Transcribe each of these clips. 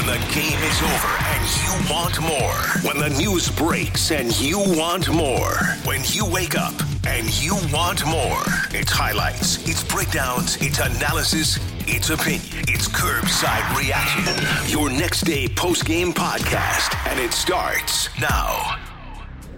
When the game is over and you want more. When the news breaks and you want more. When you wake up and you want more. It's highlights, it's breakdowns, it's analysis, it's opinion. It's kerbside reaction. Your next day post game podcast. And it starts now.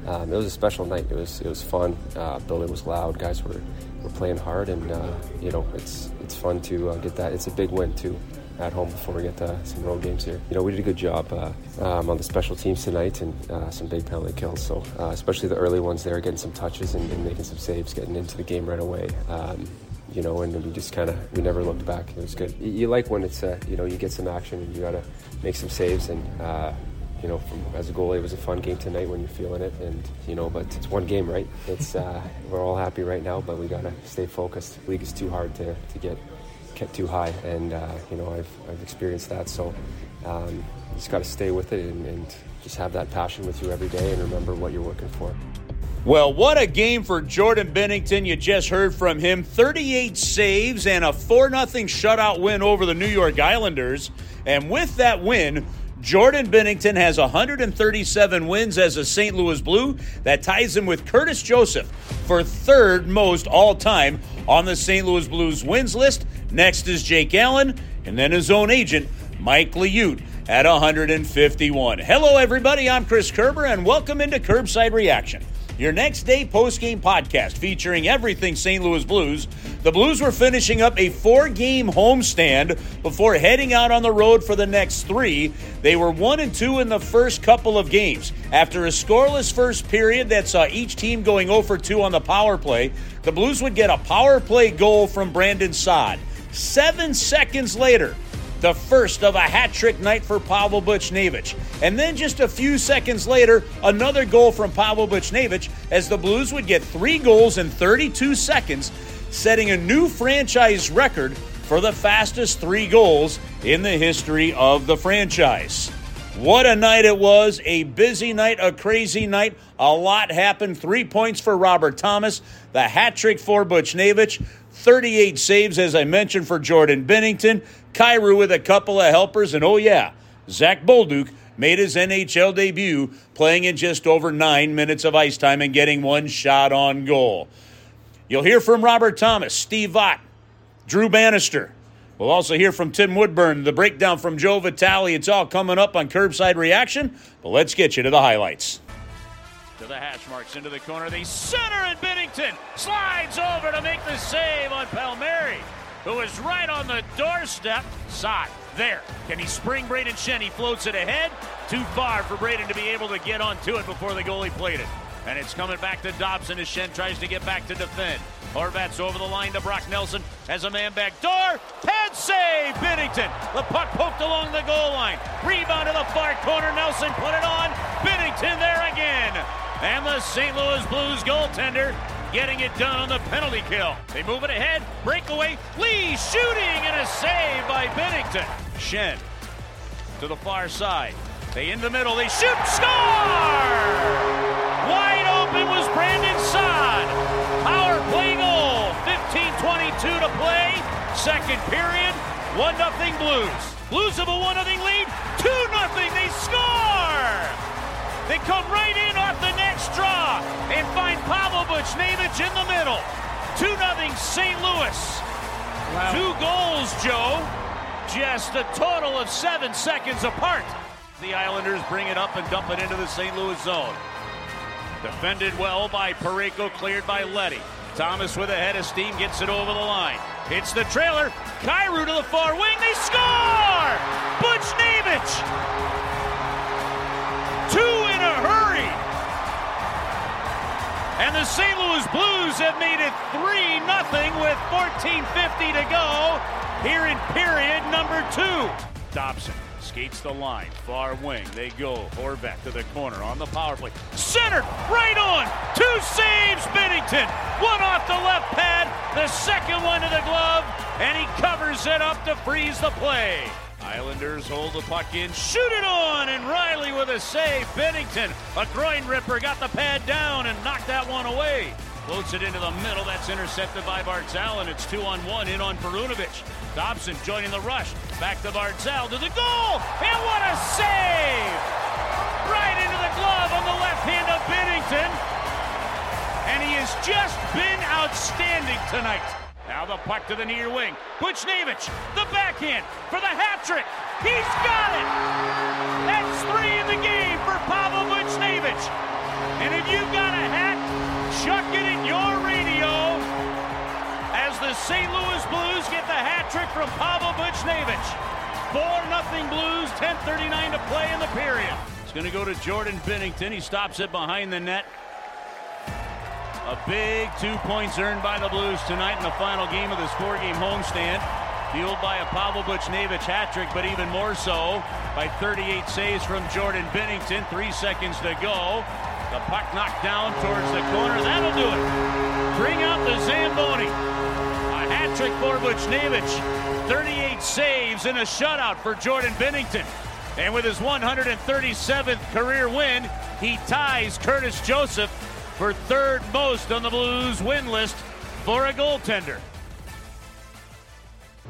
Um, it was a special night. It was it was fun. Uh, building was loud. Guys were, were playing hard, and uh, you know it's it's fun to uh, get that. It's a big win too at home before we get to some road games here. You know, we did a good job uh, um, on the special teams tonight and uh, some big penalty kills. So, uh, especially the early ones there, getting some touches and, and, making some saves, getting into the game right away. Um, you know, and we just kind of we never looked back. It was good. You, like when it's uh, you know you get some action and you got to make some saves and. Uh, you know, from, as a goalie, it was a fun game tonight when you're feeling it, and you know, but it's one game, right? It's uh, we're all happy right now, but we gotta stay focused. The league is too hard to, to get kept too high, and uh, you know I've, I've experienced that. So um, you just got to stay with it and, and just have that passion with you every day, and remember what you're working for. Well, what a game for Jordan Binnington. You just heard from him. 38 saves and a 4 0 shutout win over the New York Islanders. And with that win, Jordan Binnington has 137 wins as a St. Louis Blue. That ties him with Curtis Joseph for third most all time on the St. Louis Blues wins list. Next is Jake Allen, and then his own agent, Mike Liut, at 151. Hello, everybody. I'm Chris Kerber, and welcome into Kerbside Reaction your next day post-game podcast featuring everything St. Louis Blues. The Blues were finishing up a four-game homestand before heading out on the road for the next three. They were one and two in the first couple of games. After a scoreless first period that saw each team going 0 for 2 on the power play, the Blues would get a power play goal from Brandon Saad. Seven seconds later, the first of a hat trick night for Pavel Buchnevich. And then just a few seconds later, another goal from Pavel Buchnevich as the Blues would get three goals in 32 seconds, setting a new franchise record for the fastest three goals in the history of the franchise. What a night it was. A busy night, a crazy night. A lot happened. Three points for Robert Thomas, the hat trick for Buchnevich, 38 saves, as I mentioned, for Jordan Binnington, Kyrou with a couple of helpers, and oh, yeah, Zach Bolduc made his NHL debut playing in just over nine minutes of ice time and getting one shot on goal. You'll hear from Robert Thomas, Steve Ott, Drew Bannister. We'll also hear from Tim Woodburn, the breakdown from Joe Vitale. It's all coming up on Kerbside Reaction, but let's get you to the highlights to the hash marks into the corner. The center and Binnington slides over to make the save on Palmieri, who is right on the doorstep. Side there. Can he spring Braden Schenn? He floats it ahead. Too far for Braden to be able to get onto it before the goalie played it. And it's coming back to Dobson as Schenn tries to get back to defend. Horvat's over the line to Brock Nelson as a man back door. Head save, Binnington. The puck poked along the goal line. Rebound to the far corner. Nelson put it on. Binnington there again. And the St. Louis Blues goaltender getting it done on the penalty kill. They move it ahead, breakaway, Lee shooting and a save by Binnington. Schenn to the far side. They in the middle, they shoot, score! Power play goal, 15-22 to play. Second period, 1-0 Blues. Blues have a 1-0 lead, 2-0, they score! They come right in off the next draw and find Pavel Buchnevich in the middle. 2 0 St. Louis. Wow. Two goals, Joe. Just a total of seven seconds apart. The Islanders bring it up and dump it into the St. Louis zone. Defended well by Parayko, cleared by Leddy. Thomas with a head of steam gets it over the line. Hits the trailer. Kyrou to the far wing. They score! Buchnevich And the St. Louis Blues have made it 3 0 with 14.50 to go here in period number two. Dobson skates the line, far wing. They go. Horvat to the corner on the power play. Centered, right on. Two saves, Binnington. One off the left pad, the second one to the glove, and he covers it up to freeze the play. Islanders hold the puck in, shoot it on, and Riley with a save. Binnington, a groin ripper, got the pad down and knocked that one away. Floats it into the middle. That's intercepted by Barzal, and it's two on one in on Perunovich. Dobson joining the rush. Back to Barzal to the goal. And what a save! Right into the glove on the left hand of Binnington. And he has just been outstanding tonight. Now the puck to the near wing. Buchnevich, the backhand for the hat trick. He's got it! That's three in the game for Pavel Buchnevich. And if you've got the St. Louis Blues get the hat trick from Pavel Buchnevich. 4 0 Blues, 10.39 to play in the period. It's going to go to Jordan Binnington. He stops it behind the net. A big two points earned by the Blues tonight in the final game of this four game homestand. Fueled by a Pavel Buchnevich hat trick, but even more so by 38 saves from Jordan Binnington. Three seconds to go. The puck knocked down towards the corner. That'll do it. Bring out the Zamboni. A hat trick for Buchnevich. 38 saves and a shutout for Jordan Binnington. And with his 137th career win, he ties Curtis Joseph for third most on the Blues win list for a goaltender.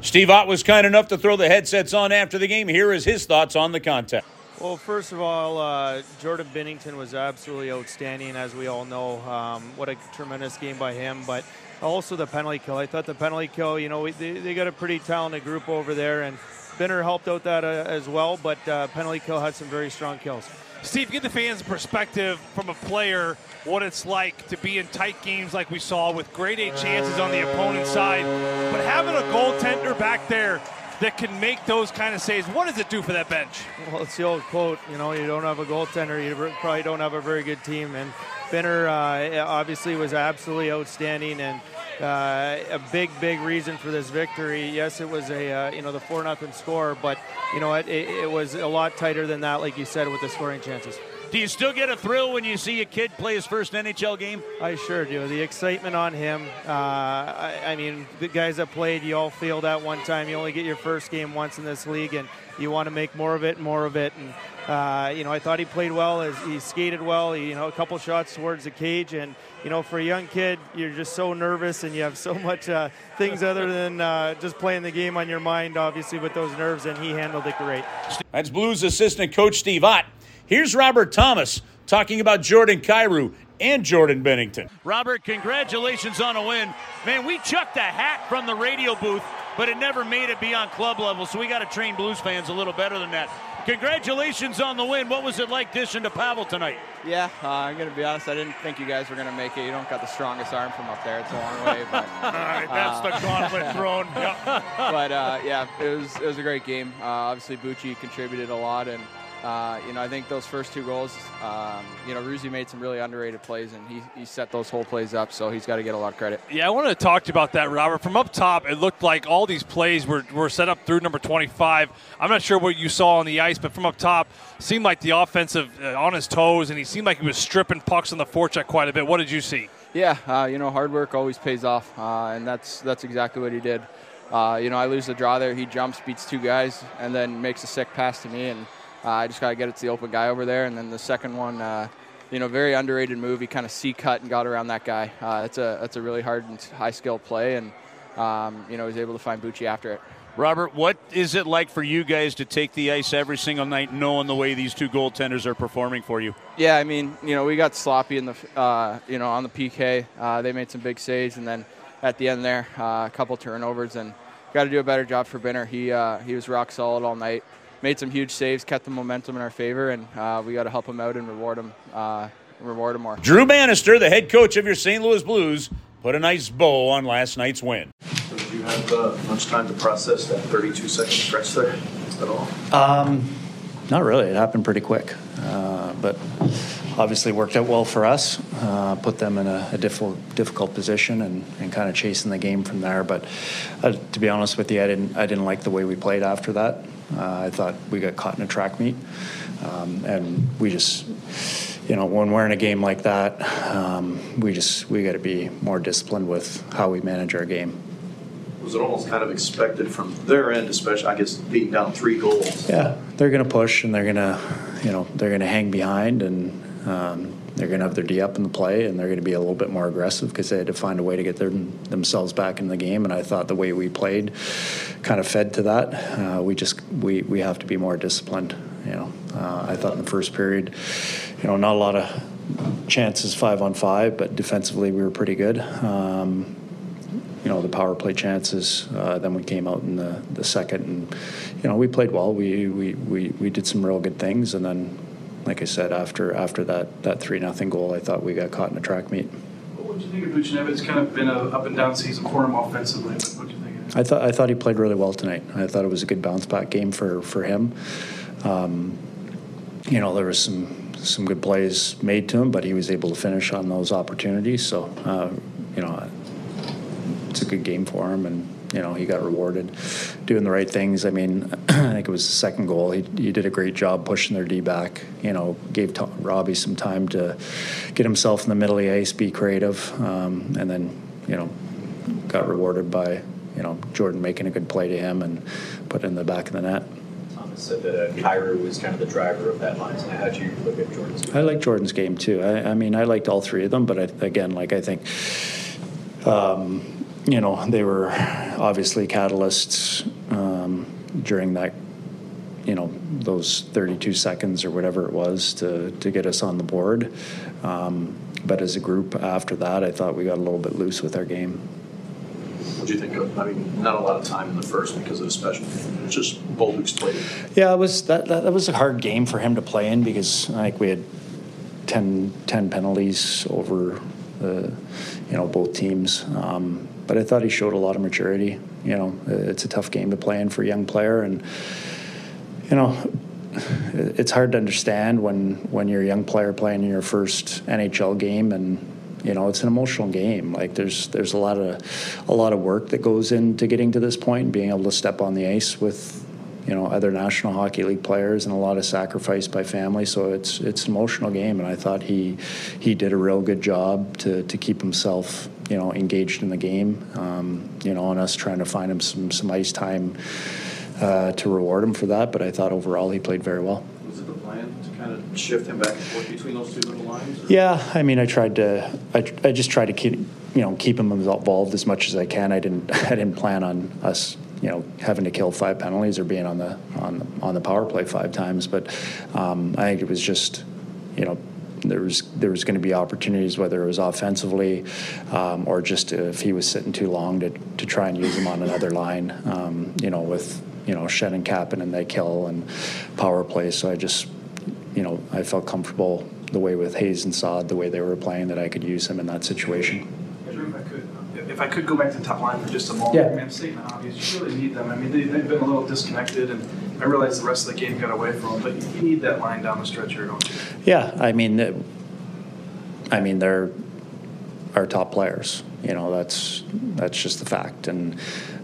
Steve Ott was kind enough to throw the headsets on after the game. Here is his thoughts on the contest. Well, first of all, uh, Jordan Binnington was absolutely outstanding, as we all know. Um, what a tremendous game by him, but also the penalty kill. I thought the penalty kill, you know, we, they, they, got a pretty talented group over there, and Binner helped out that uh, as well, but uh, penalty kill had some very strong kills. Steve, give the fans a perspective from a player what it's like to be in tight games like we saw with great eight chances on the opponent's side, but having a goaltender back there that can make those kind of saves. What does it do for that bench? Well, it's the old quote, you know, you don't have a goaltender, you probably don't have a very good team. And Binner uh, obviously was absolutely outstanding and uh, a big, big reason for this victory. Yes, it was a uh, you know the four nothing score, but you know it, it was a lot tighter than that, like you said, with the scoring chances. Do you still get a thrill when you see a kid play his first NHL game? I sure do. The excitement on him. Uh, I, I, mean, the guys that played, you all feel that one time. You only get your first game once in this league, and you want to make more of it, and more of it. And uh, you know, I thought he played well. As he skated well. He, you know, a couple shots towards the cage, and you know, for a young kid, you're just so nervous, and you have so much uh, things other than uh, just playing the game on your mind. Obviously, with those nerves, and he handled it great. That's Blues assistant coach Steve Ott. Here's Robert Thomas talking about Jordan Kyrou and Jordan Binnington. Robert, congratulations on a win. Man, we chucked a hat from the radio booth, but it never made it beyond club level, so we got to train Blues fans a little better than that. Congratulations on the win. What was it like dishing to Pavel tonight? Yeah, uh, I'm going to be honest. I didn't think you guys were going to make it. You don't got the strongest arm from up there. It's a long way. But, All right, that's uh, the gauntlet thrown. Yep. But uh, yeah, it was it was a great game. Uh, obviously, Bucci contributed a lot, and uh, you know, I think those first two goals, um, you know, Ruzi made some really underrated plays, and he, he set those whole plays up, so he's got to get a lot of credit. Yeah, I wanted to talk to you about that, Robert. From up top, it looked like all these plays were, were set up through number 25. I'm not sure what you saw on the ice, but from up top, seemed like the offensive uh, on his toes, and he seemed like he was stripping pucks on the forecheck quite a bit. What did you see? Yeah, uh, you know, hard work always pays off, uh, and that's that's exactly what he did. Uh, you know, I lose the draw there. He jumps, beats two guys, and then makes a sick pass to me, and – uh, I just got to get it to the open guy over there. And then the second one, uh, you know, very underrated move. He kind of C cut and got around that guy. Uh, that's a that's a really hard and high skill play, and um, you know, he's able to find Bucci after it. Robert, what is it like for you guys to take the ice every single night, knowing the way these two goaltenders are performing for you? Yeah, I mean, you know, we got sloppy in the, uh, you know, on the PK. Uh, they made some big saves, and then at the end there, uh, a couple turnovers, and got to do a better job for Binner. He uh, he was rock solid all night made some huge saves, kept the momentum in our favor, and uh, we got to help him out and reward him, uh, reward him more. Drew Bannister, the head coach of your St. Louis Blues, put a nice bow on last night's win. Did you have uh, much time to process that 32 second stretch there at all? Um, not really. It happened pretty quick, uh, but obviously worked out well for us. Uh, put them in a, a difficult, difficult position and, and kind of chasing the game from there. But uh, to be honest with you, I didn't I didn't like the way we played after that. Uh, I thought we got caught in a track meet, um, and we just, you know, when we're in a game like that, um, we just we got to be more disciplined with how we manage our game. Was it almost kind of expected from their end, especially I guess being down three goals? Yeah, they're going to push and they're going to, you know, they're going to hang behind and. Um, they're going to have their D up in the play, and they're going to be a little bit more aggressive because they had to find a way to get their, themselves back in the game. And I thought the way we played kind of fed to that. Uh, we just we we have to be more disciplined. You know, uh, I thought in the first period, you know, not a lot of chances five on five, but defensively we were pretty good. Um, you know the power play chances. Uh, then we came out in the, the second, and you know we played well. We, we we we did some real good things, and then, like I said, after after that that three nothing goal, I thought we got caught in a track meet. What do you think of Buchnevich? It's kind of been a up and down season for him offensively. But what do you think? I thought I thought he played really well tonight. I thought it was a good bounce back game for for him. Um, you know there was some some good plays made to him, but he was able to finish on those opportunities. So uh, you know it's a good game for him, and you know he got rewarded doing the right things. I mean, I think it was the second goal. He, he did a great job pushing their D back. You know, gave Tom, Robbie some time to get himself in the middle of the ice, be creative, um, and then you know got rewarded by you know Jordan making a good play to him and put it in the back of the net. Thomas said that uh, Kyrou was kind of the driver of that line. So how do you look at Jordan's game? I like Jordan's game too. I, I mean, I liked all three of them, but I, again, like I think. Um, you know, they were obviously catalysts um, during that, you know, those 32 seconds or whatever it was to, to get us on the board. Um, but as a group after that, I thought we got a little bit loose with our game. What do you think of? I mean, not a lot of time in the first because of the special. It's just Bolduc's played. Yeah, it was that, that, that was a hard game for him to play in because I think we had 10, 10 penalties over the, you know, both teams. Um, but I thought he showed a lot of maturity. You know, it's a tough game to play in for a young player, and you know, it's hard to understand when when you're a young player playing in your first NHL game, and you know, it's an emotional game. Like there's there's a lot of a lot of work that goes into getting to this point, and being able to step on the ice with you know other National Hockey League players and a lot of sacrifice by family. So it's it's an emotional game, and I thought he he did a real good job to to keep himself you know engaged in the game. Um, you know, and us trying to find him some some ice time uh, to reward him for that. But I thought overall he played very well. Was it the plan to kind of shift him back and forth between those two little lines? Or? Yeah, I mean, I tried to. I, I just tried to keep you know keep him involved as much as I can. I didn't I didn't plan on us you know having to kill five penalties or being on the on the, on the power play five times. But um, I think it was just you know there was there was going to be opportunities, whether it was offensively um, or just if he was sitting too long to, to try and use him on another line. Um, you know, with you know Schenn and Kapanen and they kill and power play. So I just you know I felt comfortable the way with Hayes and Saad, the way they were playing, that I could use him in that situation if I could go back to the top line for just a moment, yeah. I mean, stating the obvious. You really need them. I mean, they, have been a little disconnected, and I realize the rest of the game got away from them, but you need that line down the stretch here, don't you? Yeah, I mean, I mean they're our top players. You know, that's that's just the fact, and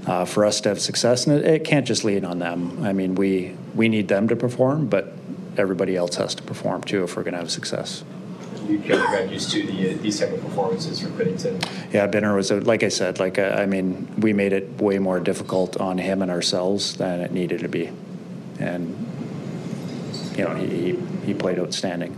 uh, for us to have success, and it, it can't just lean on them. I mean, we we need them to perform, but everybody else has to perform too if we're going to have success you kind of got used to the, these type of performances from Binnington. Yeah, Binner was a, like I said, like uh, I mean, we made it way more difficult on him and ourselves than it needed to be, and you know he he played outstanding.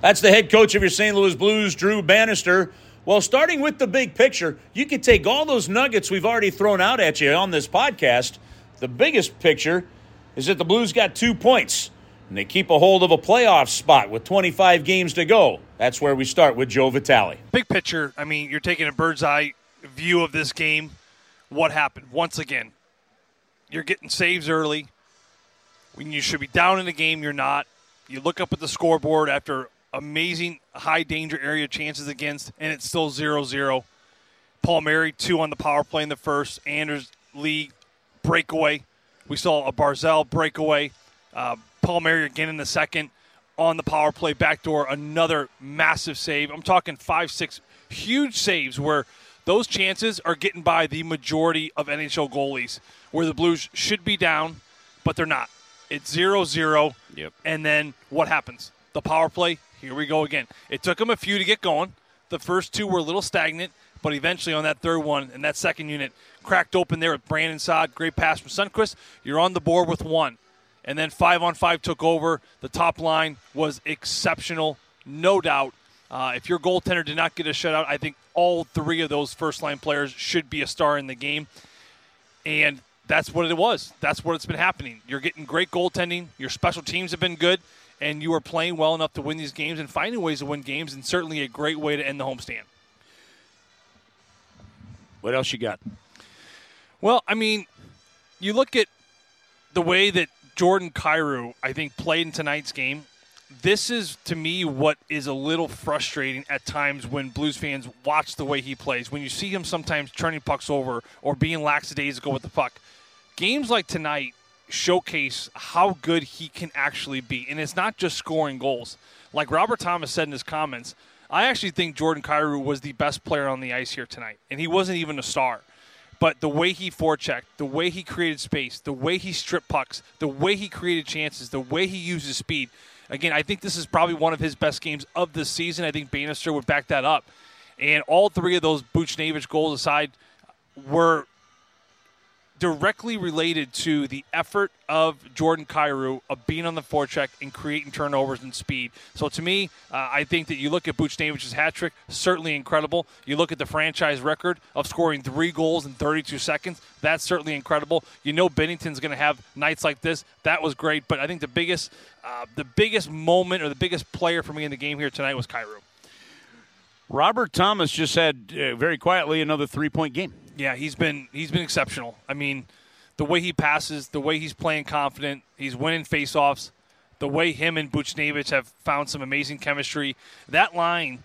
That's the head coach of your St. Louis Blues, Drew Bannister. Well, starting with the big picture, you could take all those nuggets we've already thrown out at you on this podcast. The biggest picture is that the Blues got two points and they keep a hold of a playoff spot with 25 games to go. That's where we start with Joe Vitale. Big picture, I mean, you're taking a bird's eye view of this game. What happened? Once again, you're getting saves early. When you should be down in the game, you're not. You look up at the scoreboard after amazing high danger area chances against, and it's still 0 0. Palmieri, two on the power play in the first. Anders Lee breakaway. We saw a Barzal breakaway. Uh, Palmieri again in the second on the power play backdoor. Another massive save. I'm talking five, six huge saves where those chances are getting by the majority of NHL goalies, where the Blues should be down, but they're not. It's 0 0. Yep. And then what happens? The power play, here we go again. It took them a few to get going. The first two were a little stagnant, but eventually on that third one and that second unit, cracked open there with Brandon Saad. Great pass from Sundqvist. You're on the board with one and then five on five took over. The top line was exceptional, no doubt. Uh, if your goaltender did not get a shutout, I think all three of those first line players should be a star in the game. And that's what it was. That's what it's been happening. You're getting great goaltending. Your special teams have been good, and you are playing well enough to win these games and finding ways to win games, and certainly a great way to end the homestand. What else you got? Well, I mean, you look at the way that Jordan Kyrou, I think, played in tonight's game. This is, to me, what is a little frustrating at times when Blues fans watch the way he plays. When you see him sometimes turning pucks over or being lackadaisical with the puck. Games like tonight showcase how good he can actually be. And it's not just scoring goals. Like Robert Thomas said in his comments, I actually think Jordan Kyrou was the best player on the ice here tonight. And he wasn't even a star. But the way he forechecked, the way he created space, the way he stripped pucks, the way he created chances, the way he uses speed. Again, I think this is probably one of his best games of the season. I think Bannister would back that up. And all three of those Buchnevich goals aside were directly related to the effort of Jordan Kyrou of being on the forecheck and creating turnovers and speed. So to me, uh, I think that you look at Buchnevich's hat trick, certainly incredible. You look at the franchise record of scoring three goals in 32 seconds, that's certainly incredible. You know Binnington's going to have nights like this. That was great, but I think the biggest, uh, the biggest moment or the biggest player for me in the game here tonight was Kyrou. Robert Thomas just had uh, very quietly another three-point game. Yeah, he's been he's been exceptional. I mean, the way he passes, the way he's playing confident, he's winning faceoffs, the way him and Buchnevich have found some amazing chemistry. That line,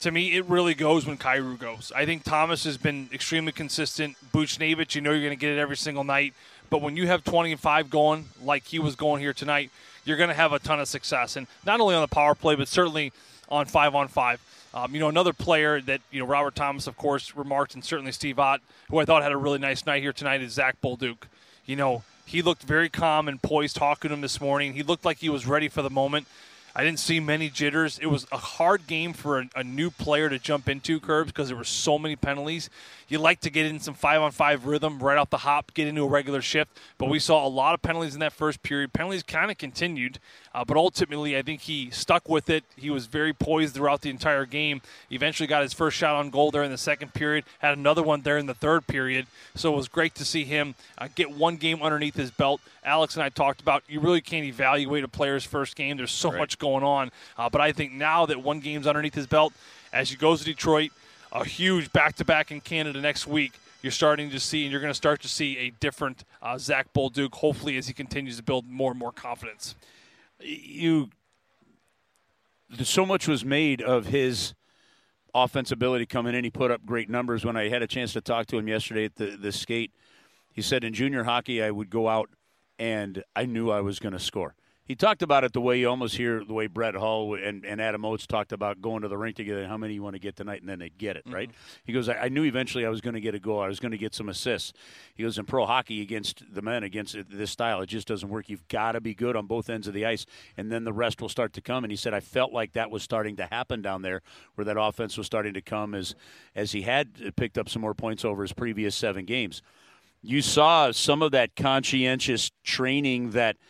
to me, it really goes when Kyrou goes. I think Thomas has been extremely consistent. Buchnevich, you know you're going to get it every single night. But when you have 20 and 5 going like he was going here tonight, you're going to have a ton of success. And not only on the power play, but certainly on 5 on 5. Um, you know, another player that, you know, Robert Thomas, of course, remarked, and certainly Steve Ott, who I thought had a really nice night here tonight, is Zach Bolduc. You know, he looked very calm and poised talking to him this morning. He looked like he was ready for the moment. I didn't see many jitters. It was a hard game for a, a new player to jump into, Curbs, because there were so many penalties. You like to get in some five on five rhythm right off the hop, get into a regular shift. But we saw a lot of penalties in that first period. Penalties kind of continued, uh, but ultimately, I think he stuck with it. He was very poised throughout the entire game. Eventually, got his first shot on goal there in the second period. Had another one there in the third period. So it was great to see him uh, get one game underneath his belt. Alex and I talked about you really can't evaluate a player's first game. There's so right. much going on. Uh, but I think now that one game's underneath his belt, as he goes to Detroit, a huge back-to-back in Canada next week, you're starting to see, and you're going to start to see a different uh, Zach Bolduc. Hopefully, as he continues to build more and more confidence. You, so much was made of his offense ability coming in. He put up great numbers. When I had a chance to talk to him yesterday at the the skate, he said in junior hockey I would go out and I knew I was going to score he talked about it the way you almost hear the way Brett Hull and, and Adam Oates talked about going to the rink together, how many you want to get tonight, and then they get it, mm-hmm. right? He goes, I, I, knew eventually I was going to get a goal. I was going to get some assists. He goes, in pro hockey against the men, against this style, it just doesn't work. You've got to be good on both ends of the ice, and then the rest will start to come. And he said, I felt like that was starting to happen down there, where that offense was starting to come as, as he had picked up some more points over his previous seven games. You saw some of that conscientious training that –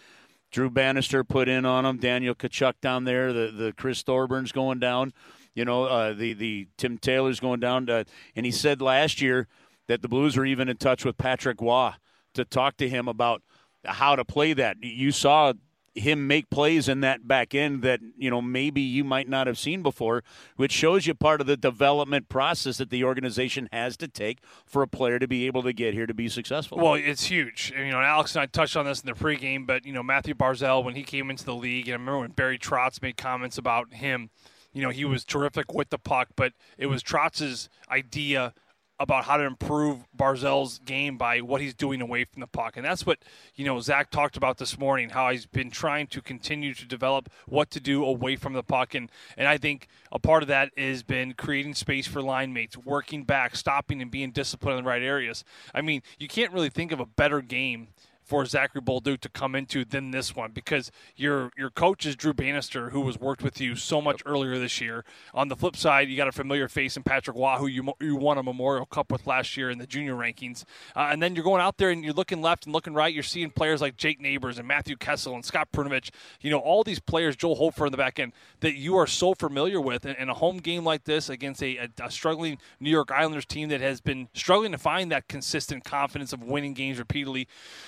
Drew Bannister put in on him. Daniel Tkaczuk down there. The the Chris Thorburns going down. You know, uh, the the Tim Taylor's going down. To, and he said last year that the Blues were even in touch with Patrick Roy to talk to him about how to play that. You saw him make plays in that back end that you know maybe you might not have seen before, which shows you part of the development process that the organization has to take for a player to be able to get here to be successful. Well, it's huge. You know, Alex and I touched on this in the pregame, but you know Matthew Barzal when he came into the league, and I remember when Barry Trotz made comments about him. You know, he was terrific with the puck, but it was Trotz's idea about how to improve Barzal's game by what he's doing away from the puck. And that's what, you know, Zach talked about this morning, how he's been trying to continue to develop what to do away from the puck. And, and I think a part of that has been creating space for line mates, working back, stopping and being disciplined in the right areas. I mean, you can't really think of a better game for Zachary Bolduc to come into than this one because your your coach is Drew Bannister, who has worked with you so much earlier this year. On the flip side, you got a familiar face in Patrick Roy, who you you won a Memorial Cup with last year in the junior rankings, uh, and then you're going out there and you're looking left and looking right. You're seeing players like Jake Neighbors and Matthew Kessel and Scott Perunovich, You know all these players, Joel Hofer in the back end, that you are so familiar with. And, and a home game like this against a, a, a struggling New York Islanders team that has been struggling to find that consistent confidence of winning games repeatedly.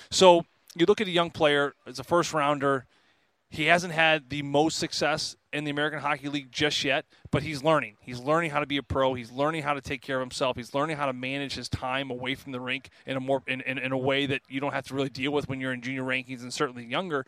So you look at a young player as a first rounder. He hasn't had the most success in the American Hockey League just yet, but he's learning. He's learning how to be a pro. He's learning how to take care of himself. He's learning how to manage his time away from the rink in a more in, in, in a way that you don't have to really deal with when you're in junior rankings and certainly younger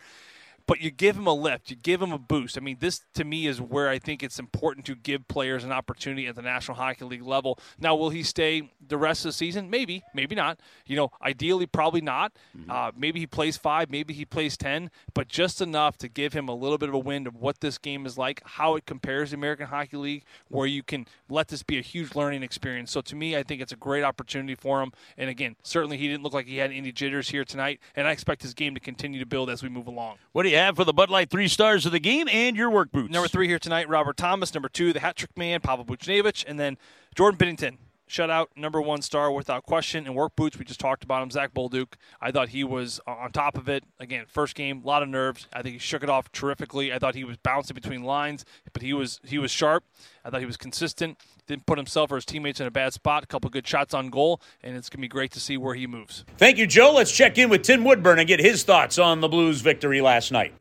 but you give him a lift, you give him a boost. I mean, this to me is where I think it's important to give players an opportunity at the National Hockey League level. Now, will he stay the rest of the season? Maybe, maybe not. You know, ideally, probably not. Mm-hmm. Uh, maybe he plays five, maybe he plays 10, but just enough to give him a little bit of a wind of what this game is like, how it compares to the American Hockey League, where you can let this be a huge learning experience. So to me, I think it's a great opportunity for him. And again, certainly he didn't look like he had any jitters here tonight, and I expect his game to continue to build as we move along. What do you have for the Bud Light three stars of the game and your work boots. Number three here tonight, Robert Thomas. Number two, the hat trick man, Pavel Buchnevich. And then Jordan Binnington, shutout, number one star without question. And work boots, we just talked about him. Zach Bolduc, I thought he was on top of it. Again, first game, a lot of nerves. I think he shook it off terrifically. I thought he was bouncing between lines, but he was he was sharp. I thought he was consistent. Didn't put himself or his teammates in a bad spot. A couple good shots on goal, and it's gonna be great to see where he moves. Thank you, Joe. Let's check in with Tim Woodburn and get his thoughts on the Blues' victory last night.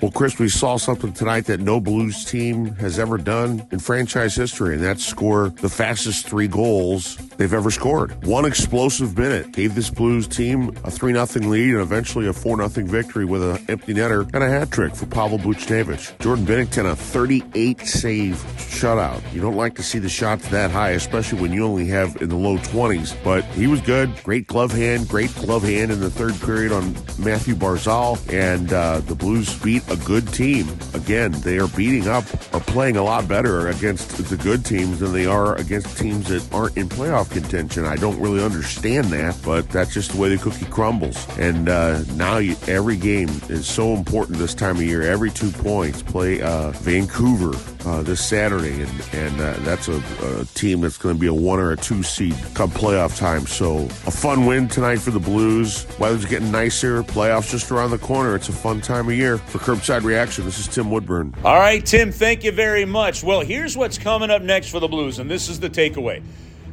Well, Chris, we saw something tonight that no Blues team has ever done in franchise history, and that's score the fastest three goals they've ever scored. One explosive minute gave this Blues team a 3 0 lead and eventually a 4 0 victory with an empty netter and a hat trick for Pavel Buchnevich. Jordan Binnington, a 38 save shutout. You don't like to see the shots that high, especially when you only have in the low 20s, but he was good. Great glove hand, great glove hand in the third period on Matthew Barzal, and uh, the Blues beat a good team. Again, they are beating up or playing a lot better against the good teams than they are against teams that aren't in playoff contention. I don't really understand that, but that's just the way the cookie crumbles. And uh, now you, every game is so important this time of year. Every two points. Play uh, Vancouver uh, this Saturday, and and uh, that's a, a, team that's going to be a one or a two seed come playoff time. So a fun win tonight for the Blues. Weather's getting nicer. Playoffs just around the corner. It's a fun time of year for Kerbside Reaction. This is Tim Woodburn. All right, Tim. Thank you very much. Well, here's what's coming up next for the Blues, and this is the takeaway.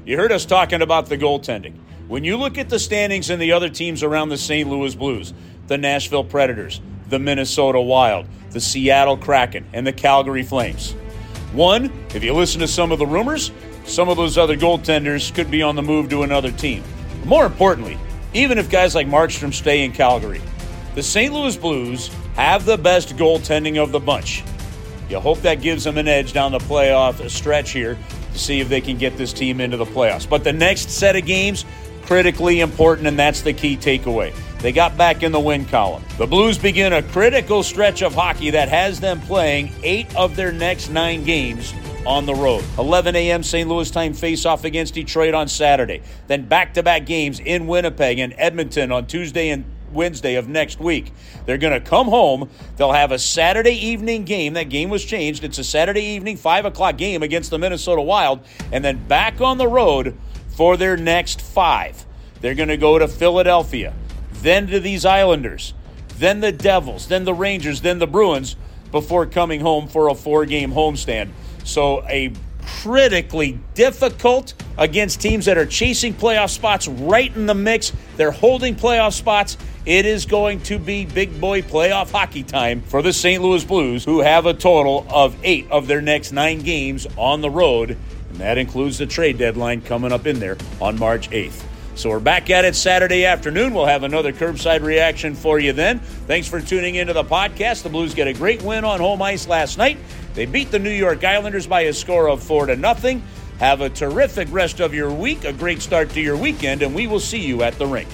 You heard us talking about the goaltending. When you look at the standings and the other teams around the St. Louis Blues, the Nashville Predators, the Minnesota Wild, the Seattle Kraken, and the Calgary Flames. One, if you listen to some of the rumors, some of those other goaltenders could be on the move to another team. More importantly, even if guys like Markstrom stay in Calgary, the St. Louis Blues have the best goaltending of the bunch. You hope that gives them an edge down the playoff stretch here to see if they can get this team into the playoffs. But the next set of games, critically important, and that's the key takeaway. They got back in the win column. The Blues begin a critical stretch of hockey that has them playing eight of their next nine games on the road. 11 a.m. St. Louis time face-off against Detroit on Saturday. Then back-to-back games in Winnipeg and Edmonton on Tuesday and Wednesday of next week. They're going to come home. They'll have a Saturday evening game. That game was changed. It's a Saturday evening, 5 o'clock game against the Minnesota Wild. And then back on the road for their next five. They're going to go to Philadelphia, then to these Islanders, then the Devils, then the Rangers, then the Bruins before coming home for a four game homestand. So a critically difficult against teams that are chasing playoff spots right in the mix. They're holding playoff spots. It is going to be big boy playoff hockey time for the St. Louis Blues, who have a total of eight of their next nine games on the road. And that includes the trade deadline coming up in there on March 8th. So we're back at it Saturday afternoon. We'll have another kerbside reaction for you then. Thanks for tuning into the podcast. The Blues get a great win on home ice last night. They beat the New York Islanders by a score of 4 to nothing. Have a terrific rest of your week, a great start to your weekend, and we will see you at the rink.